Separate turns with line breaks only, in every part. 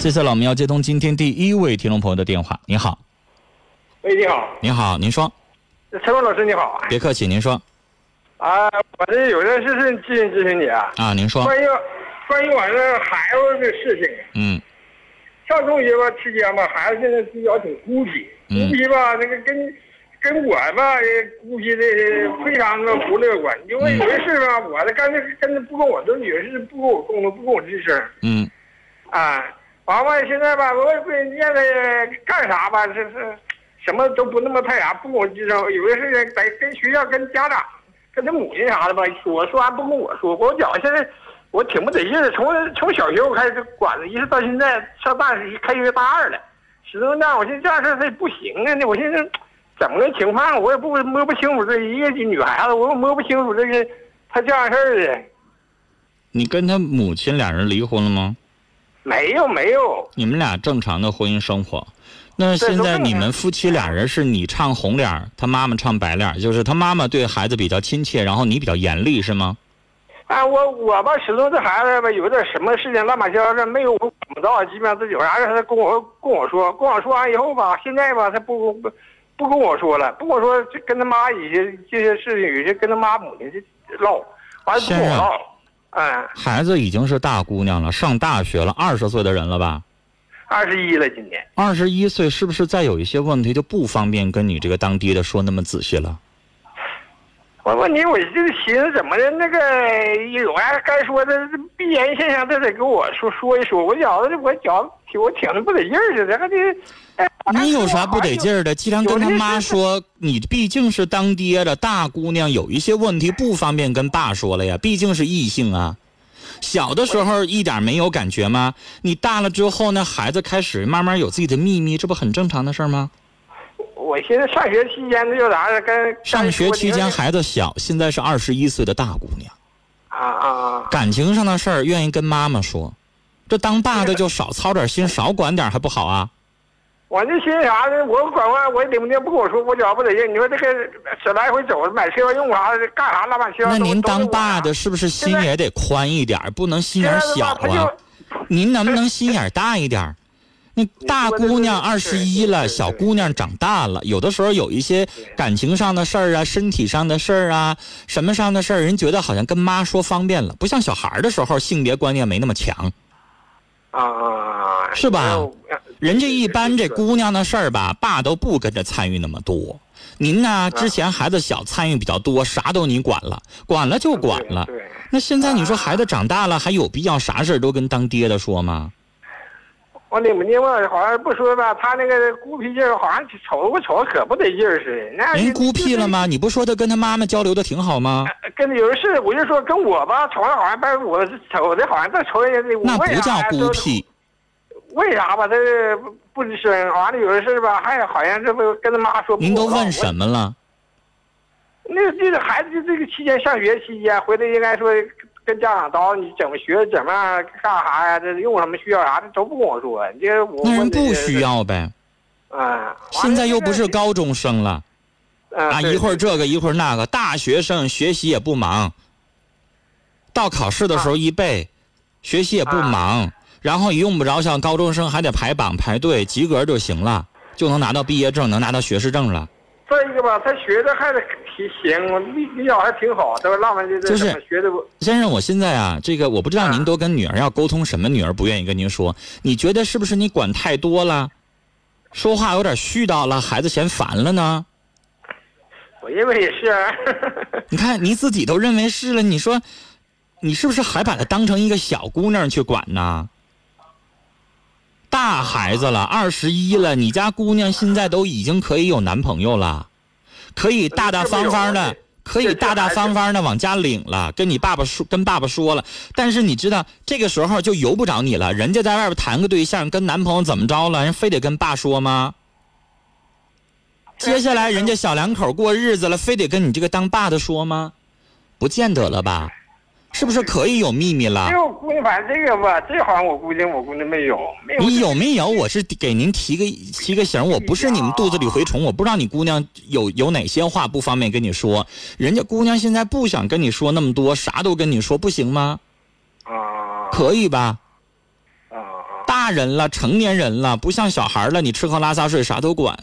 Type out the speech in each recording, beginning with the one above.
接下来我们要接通今天第一位听众朋友的电话。你好，
喂，你好，
你好，您说，
陈峰老师你好。
别客气，您说。
啊，我这有件事是咨询咨询你啊，
啊，您说，
关于关于我这孩子的事情。
嗯。
上中学吧期间吧，孩子现在比较挺孤僻，
嗯。
孤僻吧，那个跟跟我吧孤僻的非常的不乐观。因为有些事吧，我的干脆跟着不跟我这女儿是不跟我沟通，不跟我吱声。
嗯。
啊。娃娃现在吧，我也不念的干啥吧，这是什么都不那么太啥，不跟我吱声。有的事情得跟学校、跟家长、跟他母亲啥的吧说，说完不跟我说。我觉现在我挺不得劲的，从从小学我开始管着，一直到现在上大学开学大二了，始终这样。我寻思这样式儿他也不行啊，那我寻思怎么个情况，我也不摸不清楚这一个女孩子，我也摸不清楚这个她这样事儿的。
你跟他母亲俩人离婚了吗？
没有没有，
你们俩正常的婚姻生活。那现在你们夫妻俩人是你唱红脸儿，他妈妈唱白脸儿，就是他妈妈对孩子比较亲切，然后你比较严厉，是吗？
啊，我我吧，始终这孩子吧，有点什么事情乱七八糟的，没有我管不到，基本上自己有啥事他跟我跟我说，跟我说完以后吧，现在吧，他不不不跟我说了，不跟我说，就跟他妈一些这些事情，有些跟他妈母亲就唠，完了不跟我唠，嗯，
孩子已经是大姑娘了，上大学了，二十岁的人了吧？
二十一了今年。
二十一岁是不是再有一些问题就不方便跟你这个当爹的说那么仔细了？
我问你，我就寻思怎么的，那个有啥该说的必然现象，都得跟我说说一说。我觉得我觉得挺我挺的不得劲儿似的，还得。哎
你有啥不得劲儿的？既然跟他妈说，你毕竟是当爹的大姑娘，有一些问题不方便跟爸说了呀，毕竟是异性啊。小的时候一点没有感觉吗？你大了之后呢，孩子开始慢慢有自己的秘密，这不很正常的事儿吗？
我寻思上学期间那就啥跟
上学期间孩子小，现在是二十一岁的大姑娘，
啊啊啊！
感情上的事儿愿意跟妈妈说，这当爸的就少操点心，少管点还不好啊？
我这寻思啥的？我管完我领不定不跟我说，我觉得不得劲。你说这个这来回走买车用啥的，干啥乱七八糟。
那您当爸的，是不是心也得宽一点，不能心眼小啊？您能不能心眼大一点儿？那大姑娘二十一了，小姑娘长大了，有的时候有一些感情上的事儿啊，身体上的事儿啊，什么上的事儿，人觉得好像跟妈说方便了，不像小孩儿的时候性别观念没那么强。
啊！
是吧
我
人家一般这姑娘的事儿吧，爸都不跟着参与那么多。您呢，之前孩子小，参与比较多，啥都你管了，管了就管了。
对，
那现在你说孩子长大了，还有必要啥事儿都跟当爹的说吗？
我领不定吧，好像不说吧，他那个孤僻劲儿，好像瞅着我瞅着可不得劲儿似的。那
人孤僻了？吗？你不说他跟他妈妈交流的挺好吗？
跟有的是，我就说跟我吧，瞅着好像把我瞅的好像在瞅人家
那不叫孤僻，
为啥吧？他不不吱声，完了有的事吧，还好像这不跟他妈说。
您都问？什么了？
那这个孩子这个期间上学期间回来应该说跟家长叨你怎么学怎么样干啥呀？这用什么需要啥的都不跟我说。你这我
那人不需。要呗。
嗯。
现在又不是高中生了
啊
啊，一会儿这个一会儿那个，大学生学习也不忙，到考试的时候一背，学习也不忙，然后也用不着像高中生还得排榜排队，及格就行了，就能拿到毕业证，能拿到学士证了。
再一个吧，他学的还得挺行，比比较还挺好，都浪漫这这
就是
学的不？
先生，我现在啊，这个我不知道您都跟女儿要沟通什么，女儿不愿意跟您说，你觉得是不是你管太多了，说话有点絮叨了，孩子嫌烦了呢？
我认为也是啊。
你看你自己都认为是了，你说，你是不是还把她当成一个小姑娘去管呢？大孩子了，二十一了，你家姑娘现在都已经可以有男朋友了，可以大大方方的，可以大大方方的往家领了，跟你爸爸说，跟爸爸说了。但是你知道，这个时候就由不着你了，人家在外边谈个对象，跟男朋友怎么着了，人非得跟爸说吗？接下来人家小两口过日子了，非得跟你这个当爸的说吗？不见得了吧？是不是可以有秘密了
这？个我估计反正这个吧，这行我估计我估计没有，没有。
你有没有？我是给您提个提个醒，我不是你们肚子里蛔虫，我不知道你姑娘有有哪些话不方便跟你说。人家姑娘现在不想跟你说那么多，啥都跟你说，不行吗？
啊
可以吧？
啊啊！
大大人了，成年人了，不像小孩了，你吃喝拉撒睡啥都管。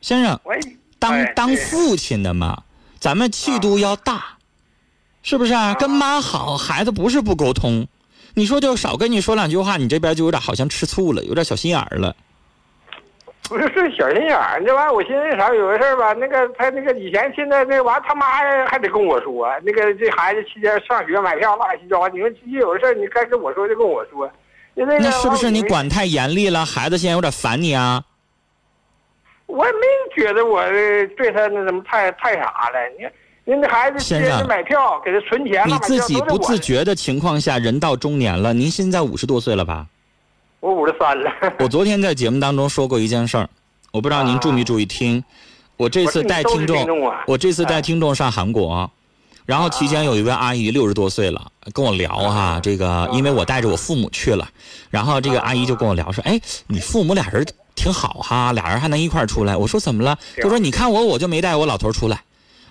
先生，
我
当当父亲的嘛，咱们气度要大，是不是啊？跟妈好，孩子不是不沟通。你说就少跟你说两句话，你这边就有点好像吃醋了，有点小心眼儿了。
不是是小心眼儿，这玩意儿我寻思啥？有个事儿吧，那个他那个以前现在那玩意儿他妈还还得跟我说，那个这孩子期间上学买票乱七八糟，你们一有事儿你该跟我说就跟我说。就那
是不是你管太严厉了？孩子现在有点烦你啊？
我也没觉得我对他那什么太太啥了。你看人家孩子期
先生
买票给他存钱了，
你自己不。自觉的情况下，人到中年了，您现在五十多岁了吧？
我五十三了。
我昨天在节目当中说过一件事儿，我不知道您注没注意听。我这次带听
众啊
我这次带
哎
听众上韩国，然后期间有一位阿姨六十多岁了，跟我聊哈，这个因为我带着我父母去了，然后这个阿姨就跟我聊说，哎，你父母俩人挺好哈，俩人还能一块儿出来。我说怎么了？她说你看我，我就没带我老头出来。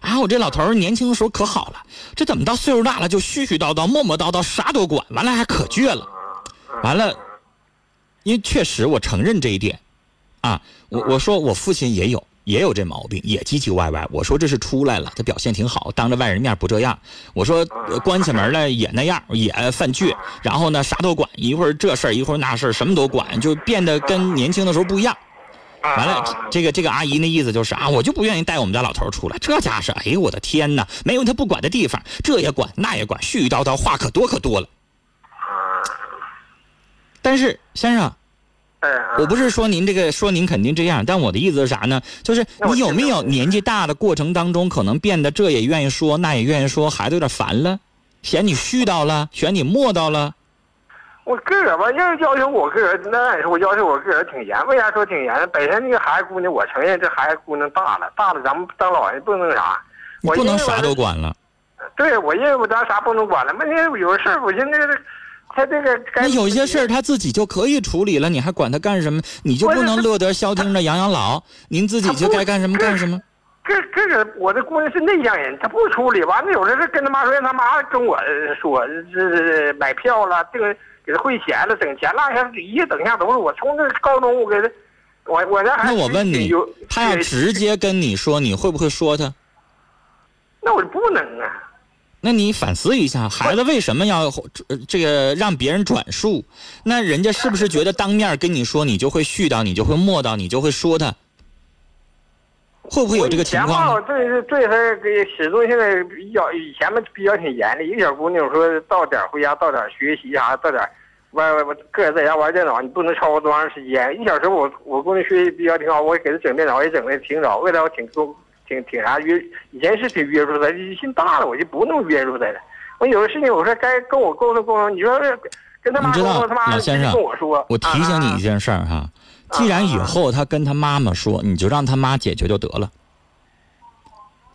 啊，我这老头年轻的时候可好了，这怎么到岁数大了就絮絮叨叨、磨磨叨叨，啥都管，完了还可倔了。完了，因为确实我承认这一点，啊，我我说我父亲也有也有这毛病，也唧唧歪歪。我说这是出来了，他表现挺好，当着外人面不这样。我说关起门来也那样，也犯倔，然后呢啥都管，一会儿这事儿一会儿那事儿，什么都管，就变得跟年轻的时候不一样。完了，这这个这个阿姨那意思就是啊，我就不愿意带我们家老头出来。这家是，哎呦我的天哪，没有他不管的地方，这也管那也管，絮絮叨叨话可多可多了。但是先生，
哎，
我不是说您这个说您肯定这样，但我的意思是啥呢？就是你有没有年纪大的过程当中，可能变得这也愿意说，那也愿意说，孩子有点烦了，嫌你絮叨了，嫌你磨叨了。
我个儿吧，要要求我个儿，那也是我要求我个儿挺严。为啥说挺严？本身那个孩子姑娘，我承认这孩子姑娘大了，大了咱们当老人不能啥。我
不能啥都管了。
对，我认为我咱啥不能管了。问题有事儿，我现在他这个该
那有些事儿他自己就可以处理了，你还管他干什么？你就不能乐得消停的养养老？您自己就该干什么干什么？
这这个我这姑娘是内向人，她不处理。完了有的是跟他妈说，让他妈跟我说，这这买票了，这个给他汇钱了，整钱落下一下整下都是我。从这高中我给他，我我这孩子
那我问你
有，
他要直接跟你说，你会不会说他？
那我就不能啊。
那你反思一下，孩子为什么要呃这个让别人转述？那人家是不是觉得当面跟你说，你就会絮叨，你就会磨叨，你就会说他？会不会有这个情况？
我对对他给始终现在比较以前嘛比较挺严厉。一个小姑娘说到点儿回家，到点儿学习啥，到点儿玩玩个人在家玩电脑，你不能超过多长时间。一小时我我姑娘学习比较挺好，我给她整电脑也整的挺早，为了我挺多挺挺啥约，以前是挺约束她，现在大了我就不那么约束她了。我有的事情我说该跟我沟通沟通，你说跟他妈
你知道
沟通，他妈跟我说，
我提醒你一
啊
件事儿哈，既然以后他跟他妈妈说，你就让他妈解决就得了。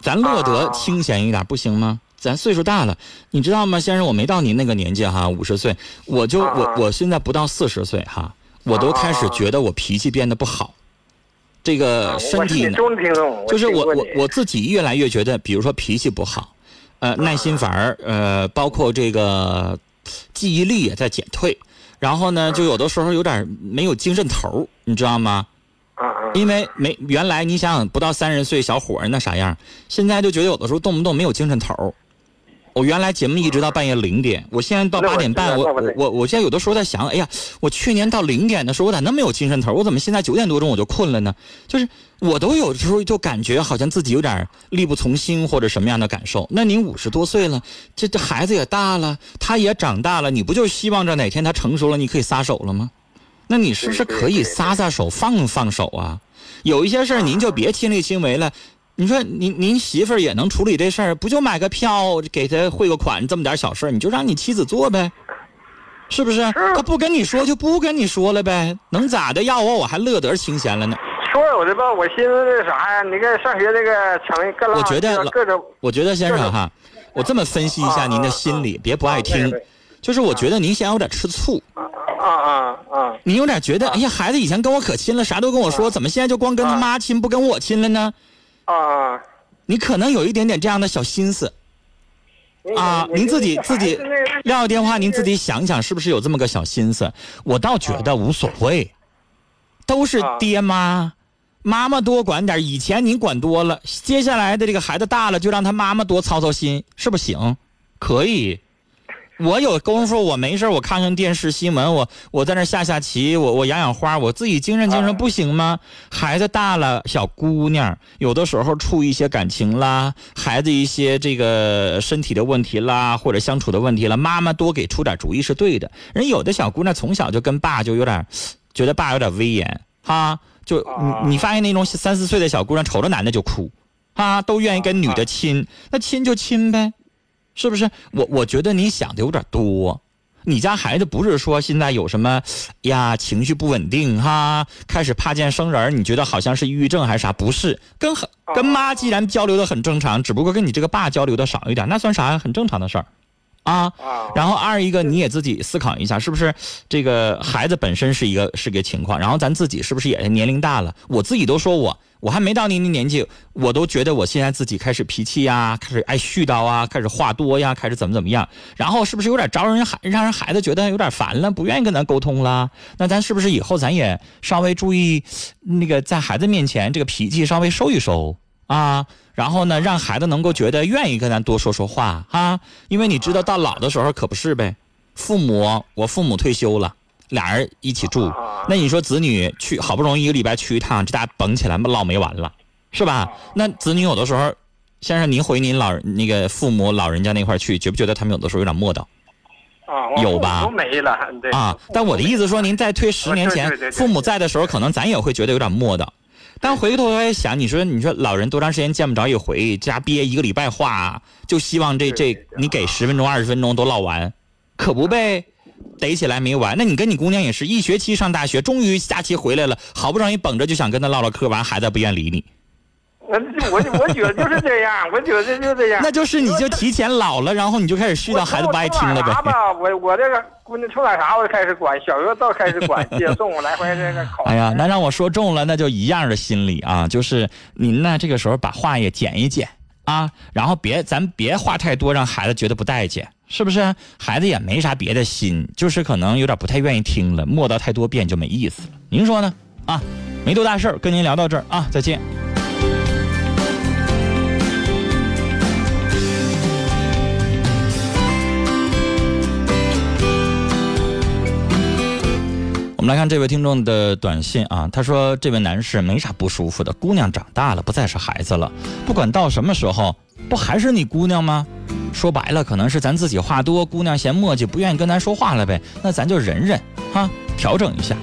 咱乐得清闲一点，不行吗？咱岁数大了，你知道吗，先生？我没到您那个年纪哈，五十岁，我就我
啊
我现在不到四十岁哈，我都开始觉得我脾气变得不好，这个
啊
身体就是我我我自己越来越觉得，比如说脾气不好，呃，耐心反而呃，包括这个记忆力也在减退，然后呢，就有的时候有点没有精神头儿你知道吗？因为没原来你想想不到三十岁小伙儿那啥样，现在就觉得有的时候动不动没有精神头儿我原来节目一直到半夜零点，我现在到八点半，我
我
我现在有的时候在想，哎呀，我去年到零点的时候我咋那么有精神头儿我怎么现在九点多钟我就困了呢？就是我都有时候就感觉好像自己有点力不从心或者什么样的感受。那您五十多岁了，这这孩子也大了，他也长大了，你不就希望着哪天他成熟了，你可以撒手了吗？那你是不是可以撒撒手、放放手啊？有一些事儿您就别亲力亲为了。你说您您媳妇儿也能处理这事儿，不就买个票给他汇个款这么点小事儿，你就让你妻子做呗，是不是？他不跟你说就不跟你说了呗，能咋的？要我我还乐得清闲了呢。
说有的吧，我寻思那啥呀，你看上学这个成各
我觉得
各种
我觉得先生哈，我这么分析一下您的心理，别不爱听，就是我觉得您现在有点吃醋，
啊啊啊
你有点觉得，哎呀，孩子以前跟我可亲了，啥都跟我说，怎么现在就光跟他妈亲，不跟我亲了呢？
啊！
你可能有一点点这样的小心思。啊，您自己自己撂个电话，您自己想想，是不是有这么个小心思？我倒觉得无所谓，都是爹妈，妈妈多管点。以前您管多了，接下来的这个孩子大了，就让他妈妈多操操心，是不行？可以。我有功夫，我没事我看看电视新闻，我我在那下下棋，我我养养花，我自己精神精神不行吗？孩子大了，小姑娘有的时候处一些感情啦，孩子一些这个身体的问题啦，或者相处的问题了，妈妈多给出点主意是对的。人有的小姑娘从小就跟爸就有点，觉得爸有点威严哈，就你你发现那种三四岁的小姑娘瞅着男的就哭，啊，都愿意跟女的亲，那亲就亲呗。是不是我？我觉得你想的有点多。你家孩子不是说现在有什么呀情绪不稳定哈，开始怕见生人，你觉得好像是抑郁症还是啥？不是，跟很跟妈既然交流的很正常，只不过跟你这个爸交流的少一点，那算啥呀？很正常的事儿。啊，然后二一个你也自己思考一下，是不是这个孩子本身是一个是个情况，然后咱自己是不是也年龄大了？我自己都说我我还没到您的年纪，我都觉得我现在自己开始脾气呀，开始爱絮叨啊，开始话多呀，开始怎么怎么样，然后是不是有点招人孩让人孩子觉得有点烦了，不愿意跟咱沟通了？那咱是不是以后咱也稍微注意那个在孩子面前这个脾气稍微收一收啊？然后呢，让孩子能够觉得愿意跟咱多说说话哈，因为你知道到老的时候可不是呗。父母，我父母退休了，俩人一起住，那你说子女去好不容易一个礼拜去一趟，这家绷起来唠没完了，是吧？那子女有的时候，先生您回您老那个父母老人家那块去，觉不觉得他们有的时候有点磨叨？
啊，
有吧？
都没了，对。
啊，但我的意思说，您再推十年前，父母在的时候，可能咱也会觉得有点磨叨。但回过头来想，你说你说老人多长时间见不着一回，家憋一个礼拜话，就希望这这你给十分钟二十分钟都唠完，可不呗？逮起来没完。那你跟你姑娘也是一学期上大学，终于假期回来了，好不容易绷着就想跟她唠唠嗑，完孩子不愿理你。
我我我觉得就是这样，我觉得就这样。
那就是你就提前老了，然后你就开始絮叨，孩子不爱听了呗。
我我这个姑娘出来啥，我就开始管，小学倒开始管，接送来回这个考。
哎呀，那让我说中了，那就一样的心理啊，就是您呢这个时候把话也减一减啊，然后别咱别话太多，让孩子觉得不待见，是不是？孩子也没啥别的心，就是可能有点不太愿意听了，磨叨太多遍就没意思了。您说呢？啊，没多大事儿，跟您聊到这儿啊，再见。们来看这位听众的短信啊，他说：“这位男士没啥不舒服的，姑娘长大了，不再是孩子了，不管到什么时候，不还是你姑娘吗？说白了，可能是咱自己话多，姑娘嫌磨叽，不愿意跟咱说话了呗。那咱就忍忍，哈，调整一下。”